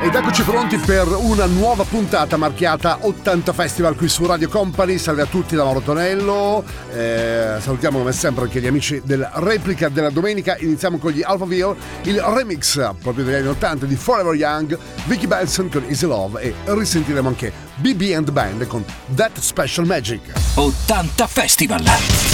Ed eccoci pronti per una nuova puntata marchiata 80 Festival qui su Radio Company. Salve a tutti da Mauro Tonello. Eh, salutiamo come sempre anche gli amici della Replica della domenica. Iniziamo con gli Alphaville, il remix proprio degli anni 80 di Forever Young, Vicky Benson con Easy Love e risentiremo anche BB and Band con That Special Magic. 80 Festival.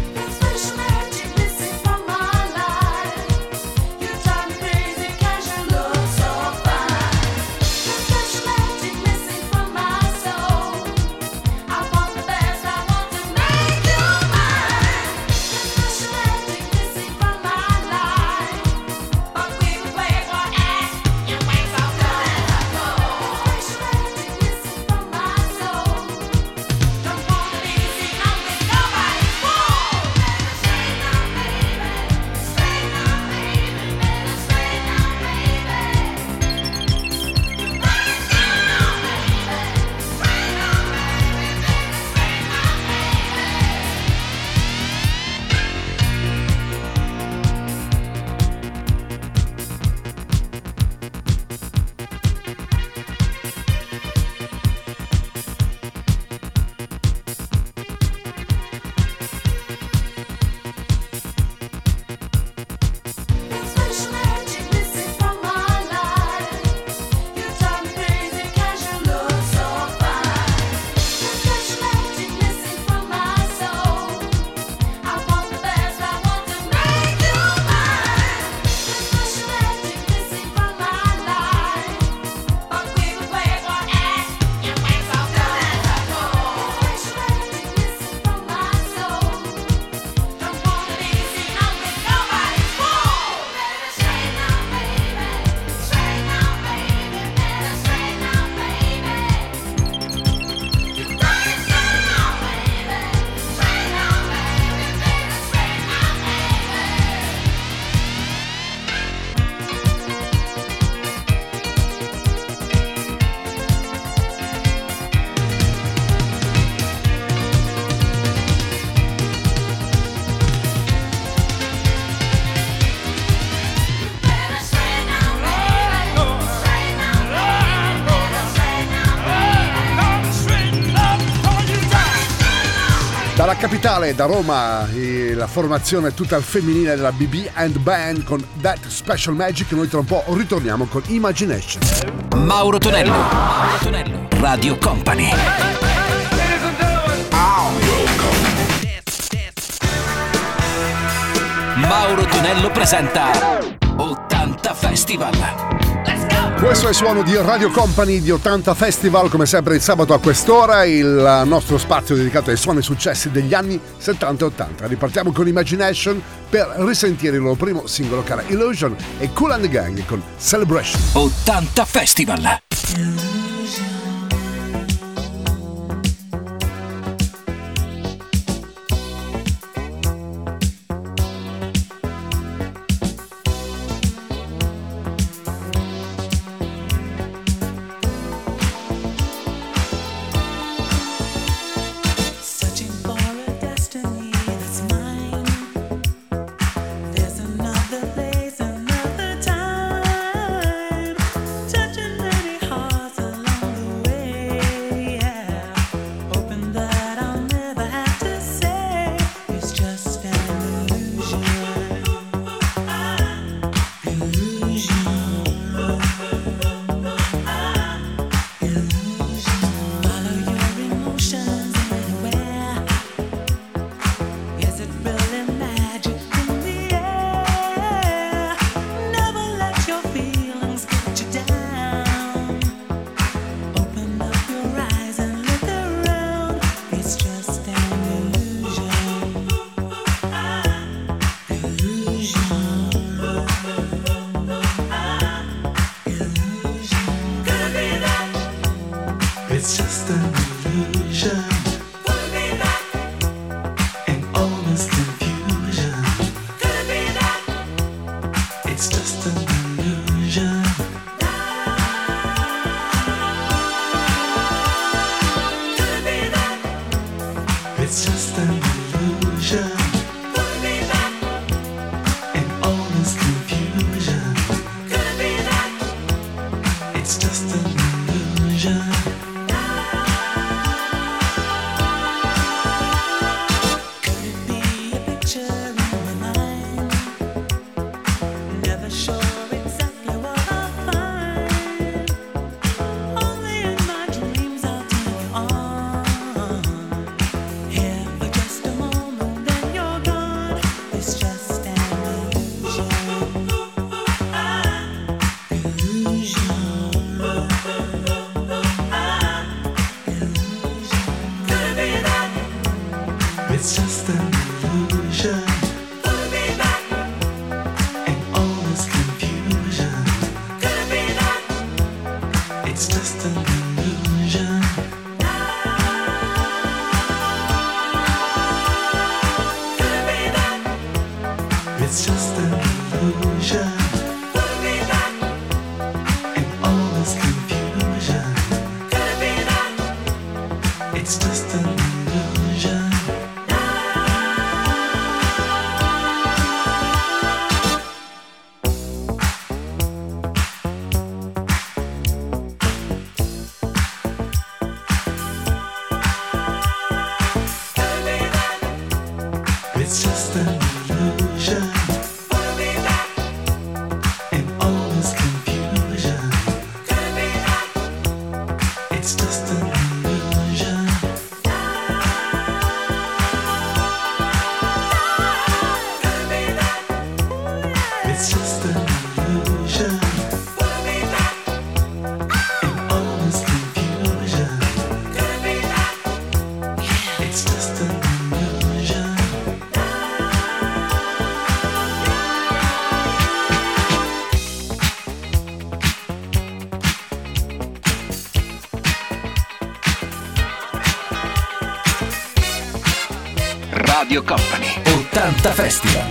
capitale, da Roma, la formazione tutta al femminile della BB and Band con That Special Magic. Noi tra un po' ritorniamo con Imagination. Mauro Tonello, Mauro Tonello, Radio Company. Mauro Tonello presenta 80 Festival. Questo è il suono di Radio Company di 80 Festival, come sempre il sabato a quest'ora, il nostro spazio dedicato ai suoni successi degli anni 70 e 80. Ripartiamo con Imagination per risentire il loro primo singolo cara Illusion e Cool and the Gang con Celebration. 80 Festival! it's just a new. Radio Company.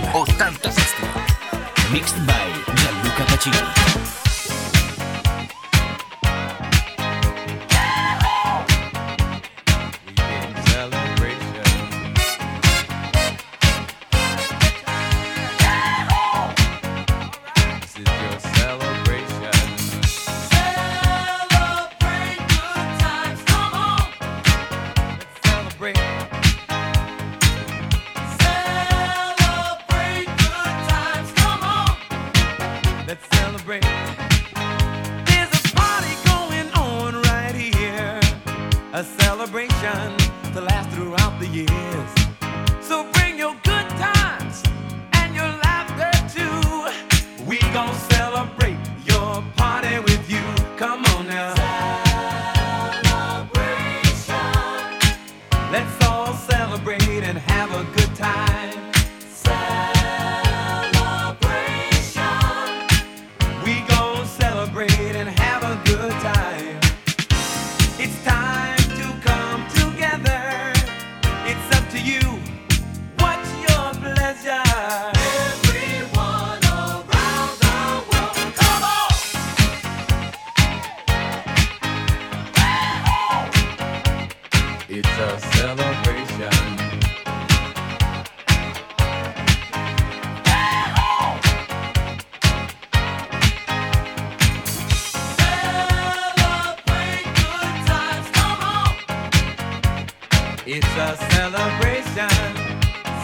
80 Festival. It's a celebration.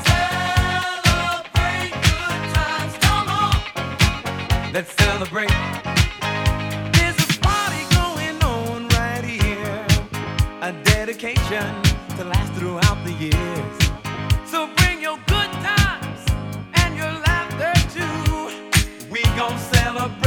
Celebrate good times, come on. Let's celebrate. There's a party going on right here. A dedication to last throughout the years. So bring your good times and your laughter too. We gon' celebrate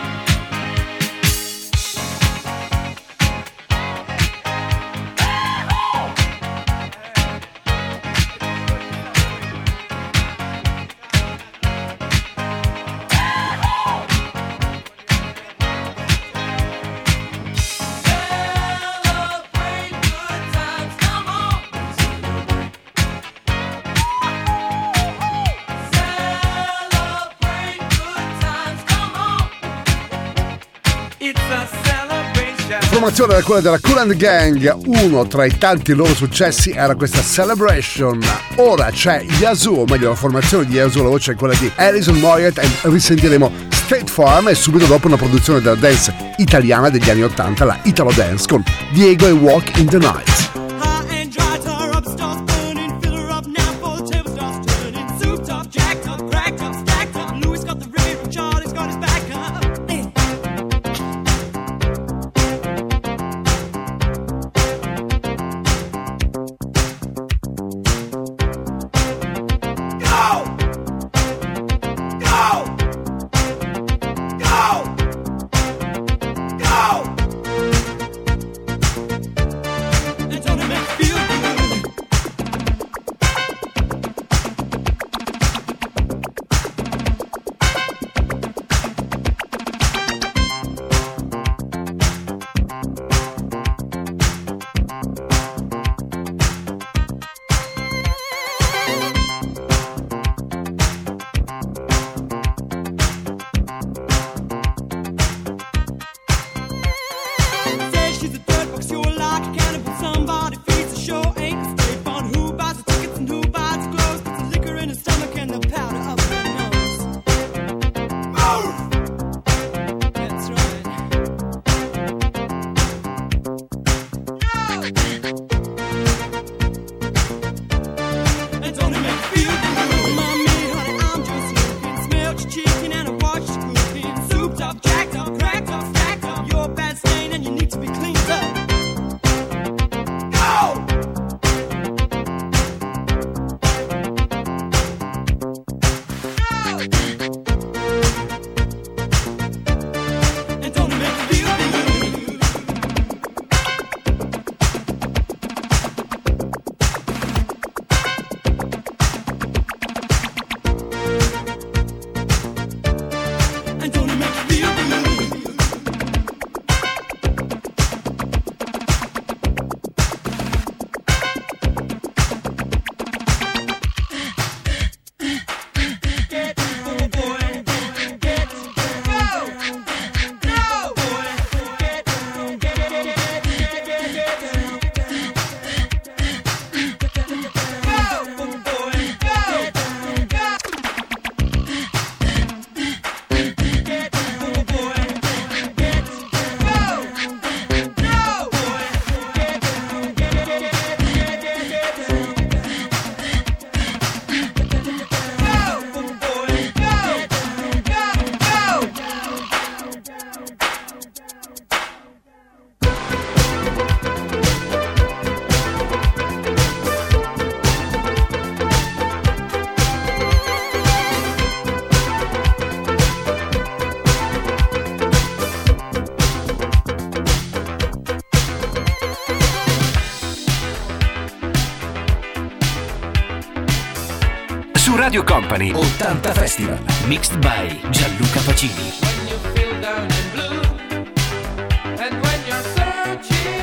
Formazione era quella della Cool Gang, uno tra i tanti loro successi era questa Celebration. Ora c'è Yazoo, o meglio la formazione di Yazoo, la voce è quella di Alison Moyet e risentiremo State Farm e subito dopo una produzione della dance italiana degli anni 80, la Italo Dance con Diego e Walk in the Night. Company. 80 Festival. Mixed by Gianluca Pacini When you feel down in blue And when you're searching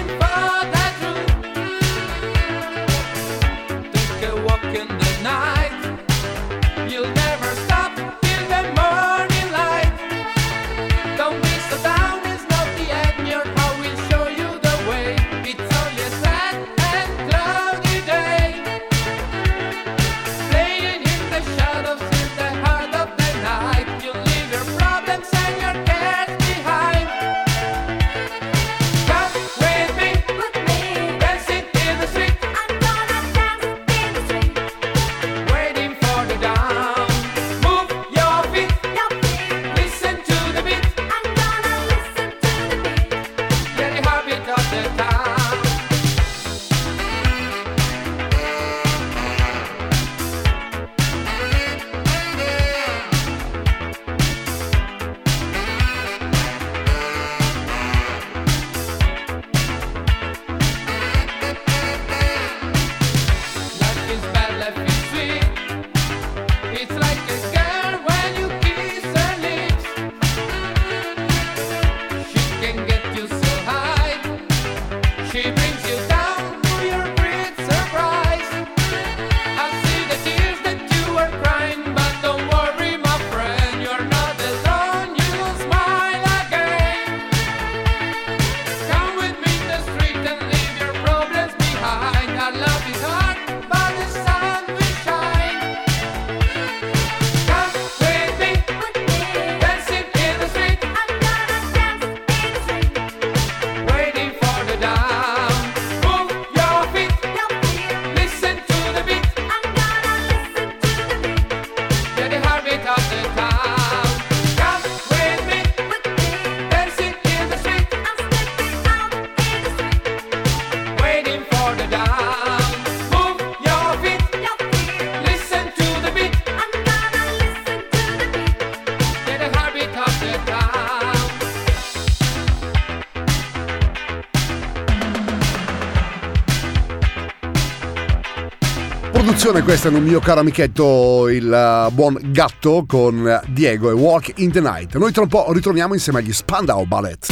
canzone questa nel mio caro amichetto il eh, buon gatto con Diego e Walk in the Night. Noi tra un po' ritorniamo insieme agli Spandau Ballet.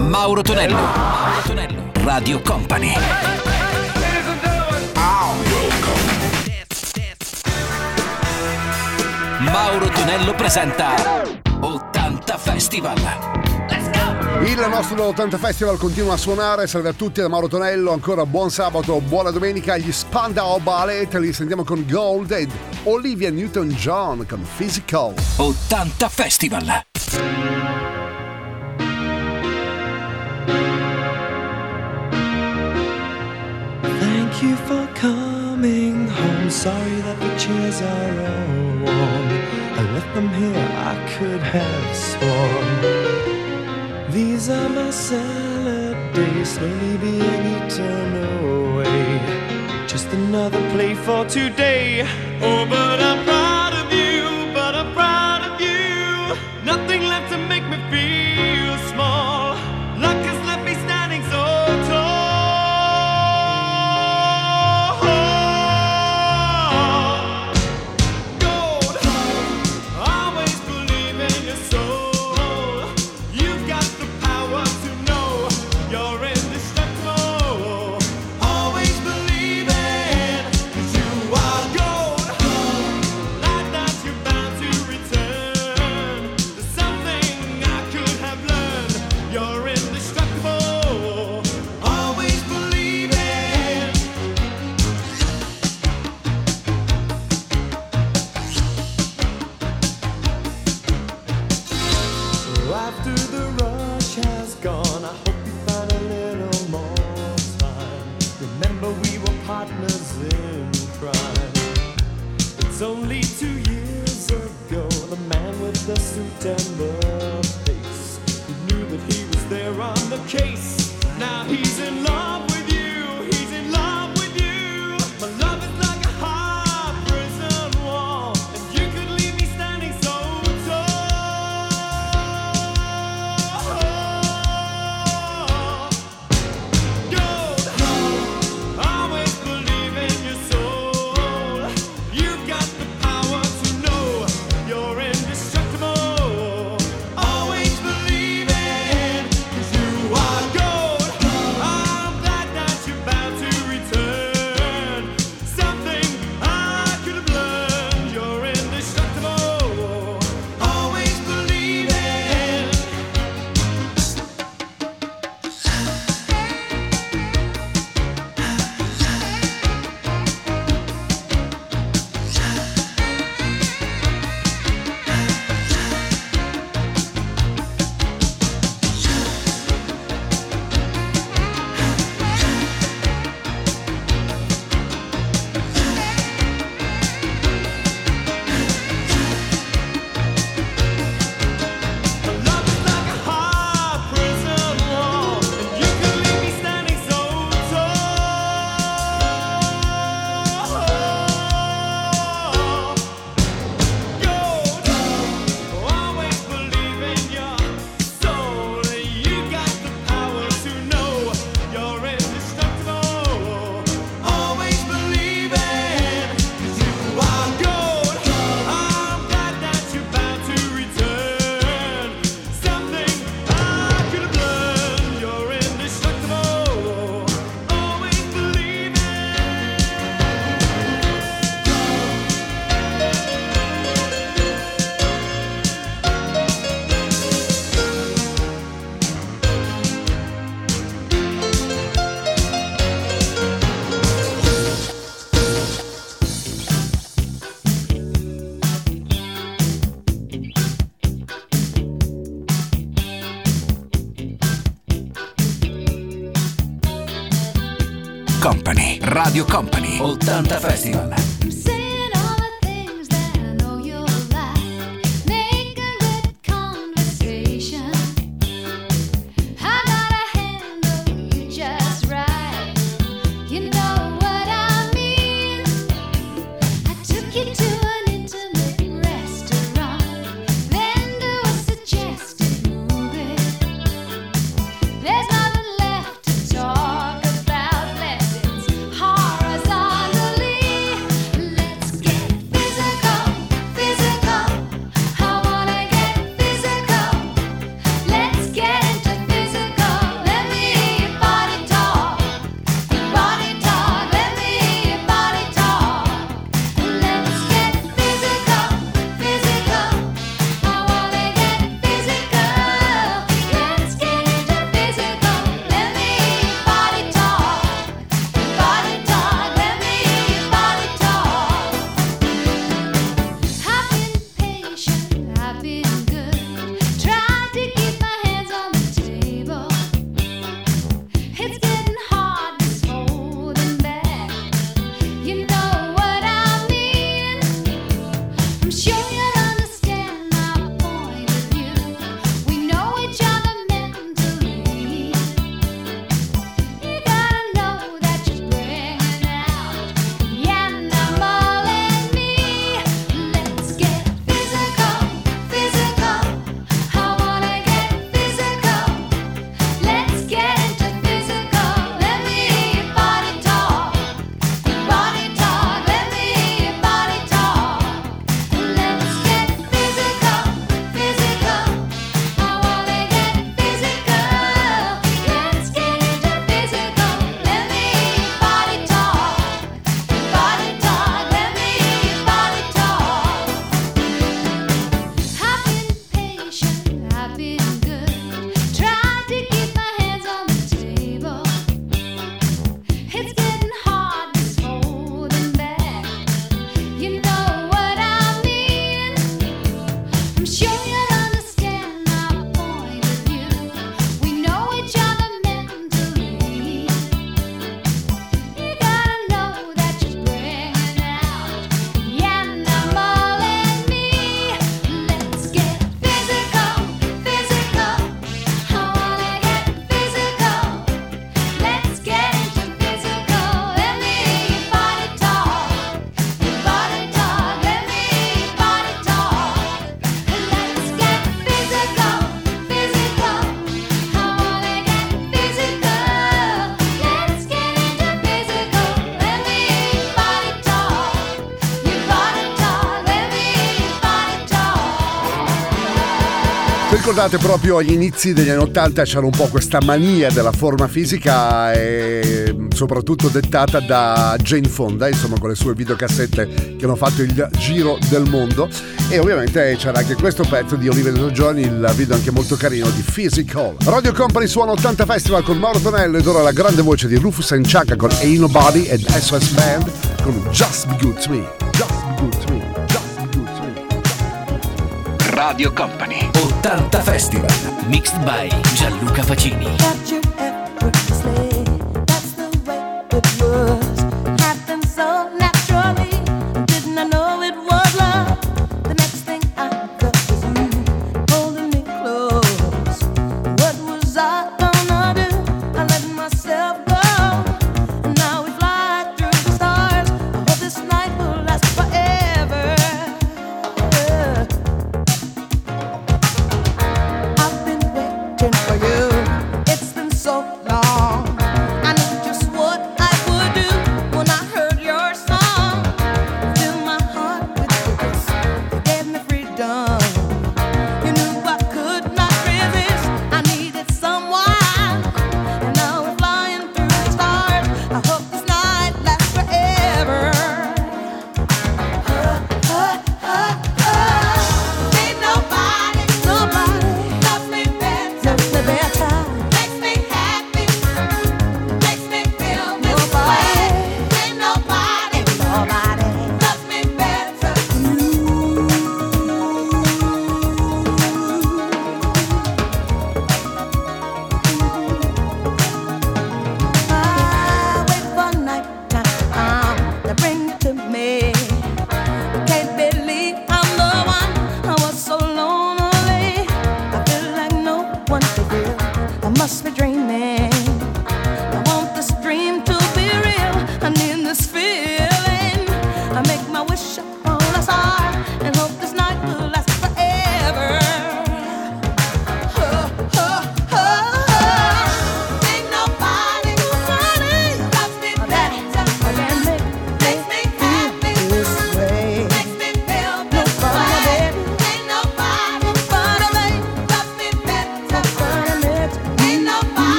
Mauro Tonello, Mauro Tonello, Radio Company. Mauro Tonello presenta 80 Festival. Il nostro 80 Festival continua a suonare, salve a tutti da Mauro Tonello, ancora buon sabato, buona domenica agli Spandau Ballet, li sentiamo con Gold ed Olivia Newton-John con Physical. 80 Festival! Thank you for coming home, sorry that the chairs are all warm. I left them here, I could have sworn. These are my salad days, slowly being eaten away. Just another play for today. Oh, but I'm. Ricordate proprio agli inizi degli anni 80 c'era un po' questa mania della forma fisica e soprattutto dettata da Jane Fonda, insomma con le sue videocassette che hanno fatto il giro del mondo e ovviamente c'era anche questo pezzo di Olivia Newton-John, il video anche molto carino di Physical. Radio Company suona 80 Festival con Mauro Tonello ed ora la grande voce di Rufus and Chaka con Ain't Nobody ed SOS Band con Just Be Good to Me. Just Be Good to Me. Just Be Good to Me. Radio Company 80 Festival Mixed by Gianluca Facini Captured effortlessly. That's the way it was.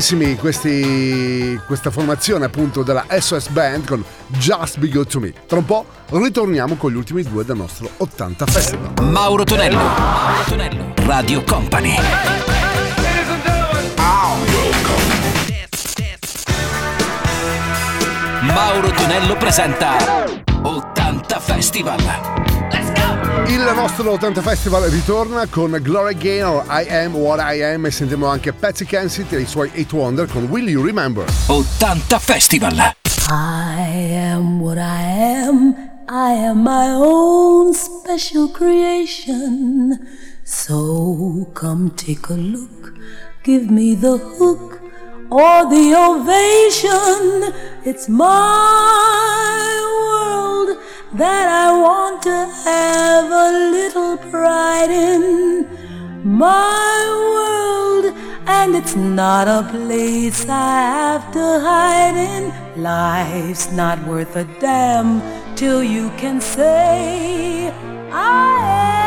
Baratissimi questi, questa formazione appunto della SOS Band con Just Be Good To Me. Tra un po' ritorniamo con gli ultimi due del nostro 80 Festival. Mauro Tonello. Mauro Tonello. Radio Company. Mauro Tonello presenta 80 Festival. Il nostro 80 Festival ritorna con Glory Gaynor, I Am What I Am e sentiamo anche Patsy Kensit e i suoi 8 Wonder con Will You Remember. 80 Festival. I am what I am. I am my own special creation. So come take a look. Give me the hook or the ovation. It's my world that I want to have a little pride in. My world, and it's not a place I have to hide in. Life's not worth a damn till you can say, I am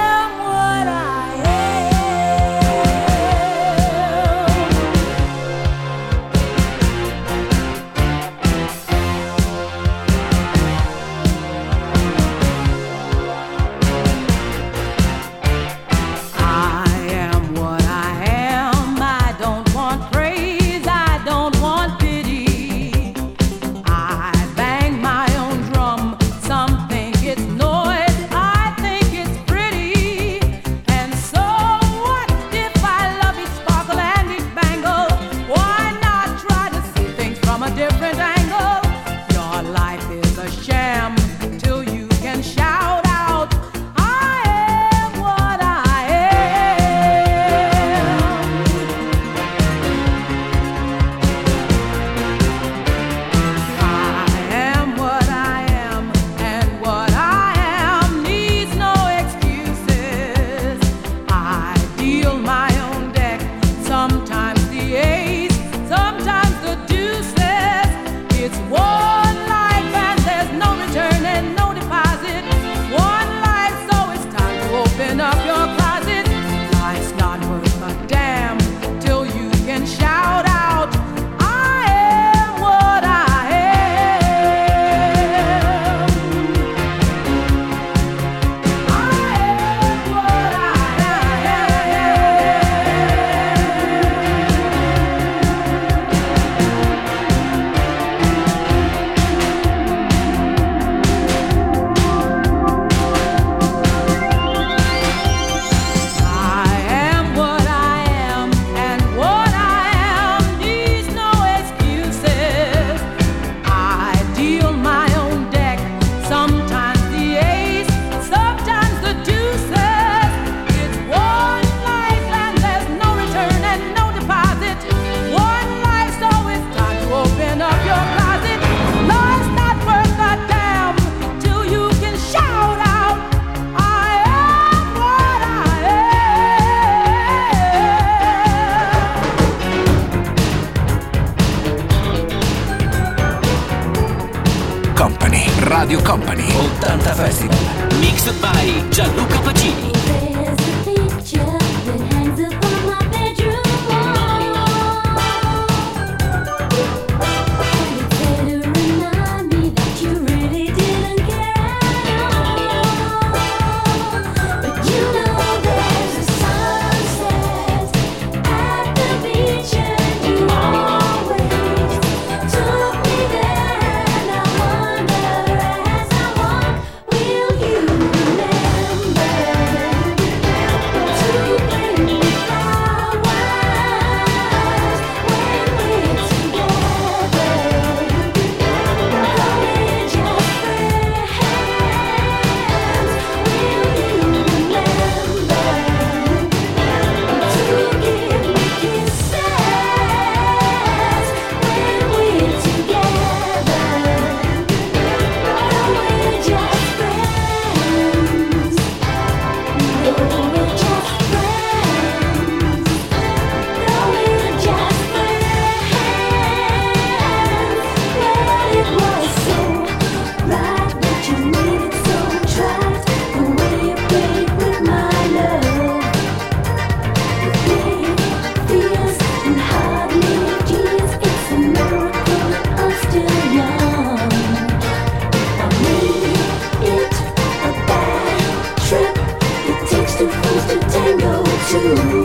you.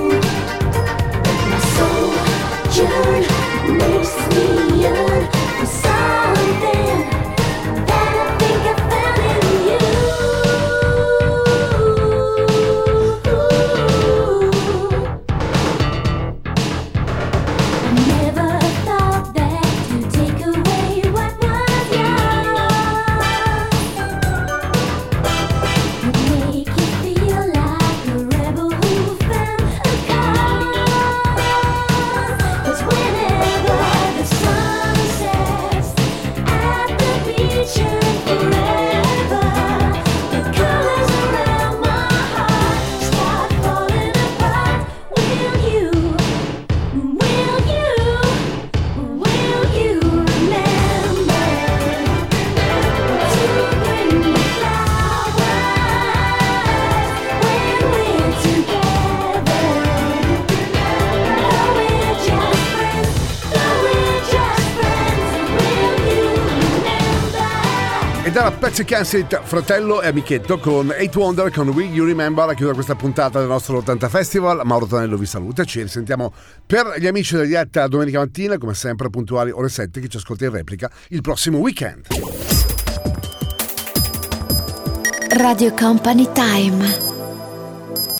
Patsy Kensit, fratello e amichetto con 8 Wonder con We You Remember a chiudere questa puntata del nostro 80 Festival. Mauro Tonello vi saluta, ci risentiamo per gli amici della diretta domenica mattina, come sempre puntuali ore 7 che ci ascolta in replica il prossimo weekend. Radio Company Time.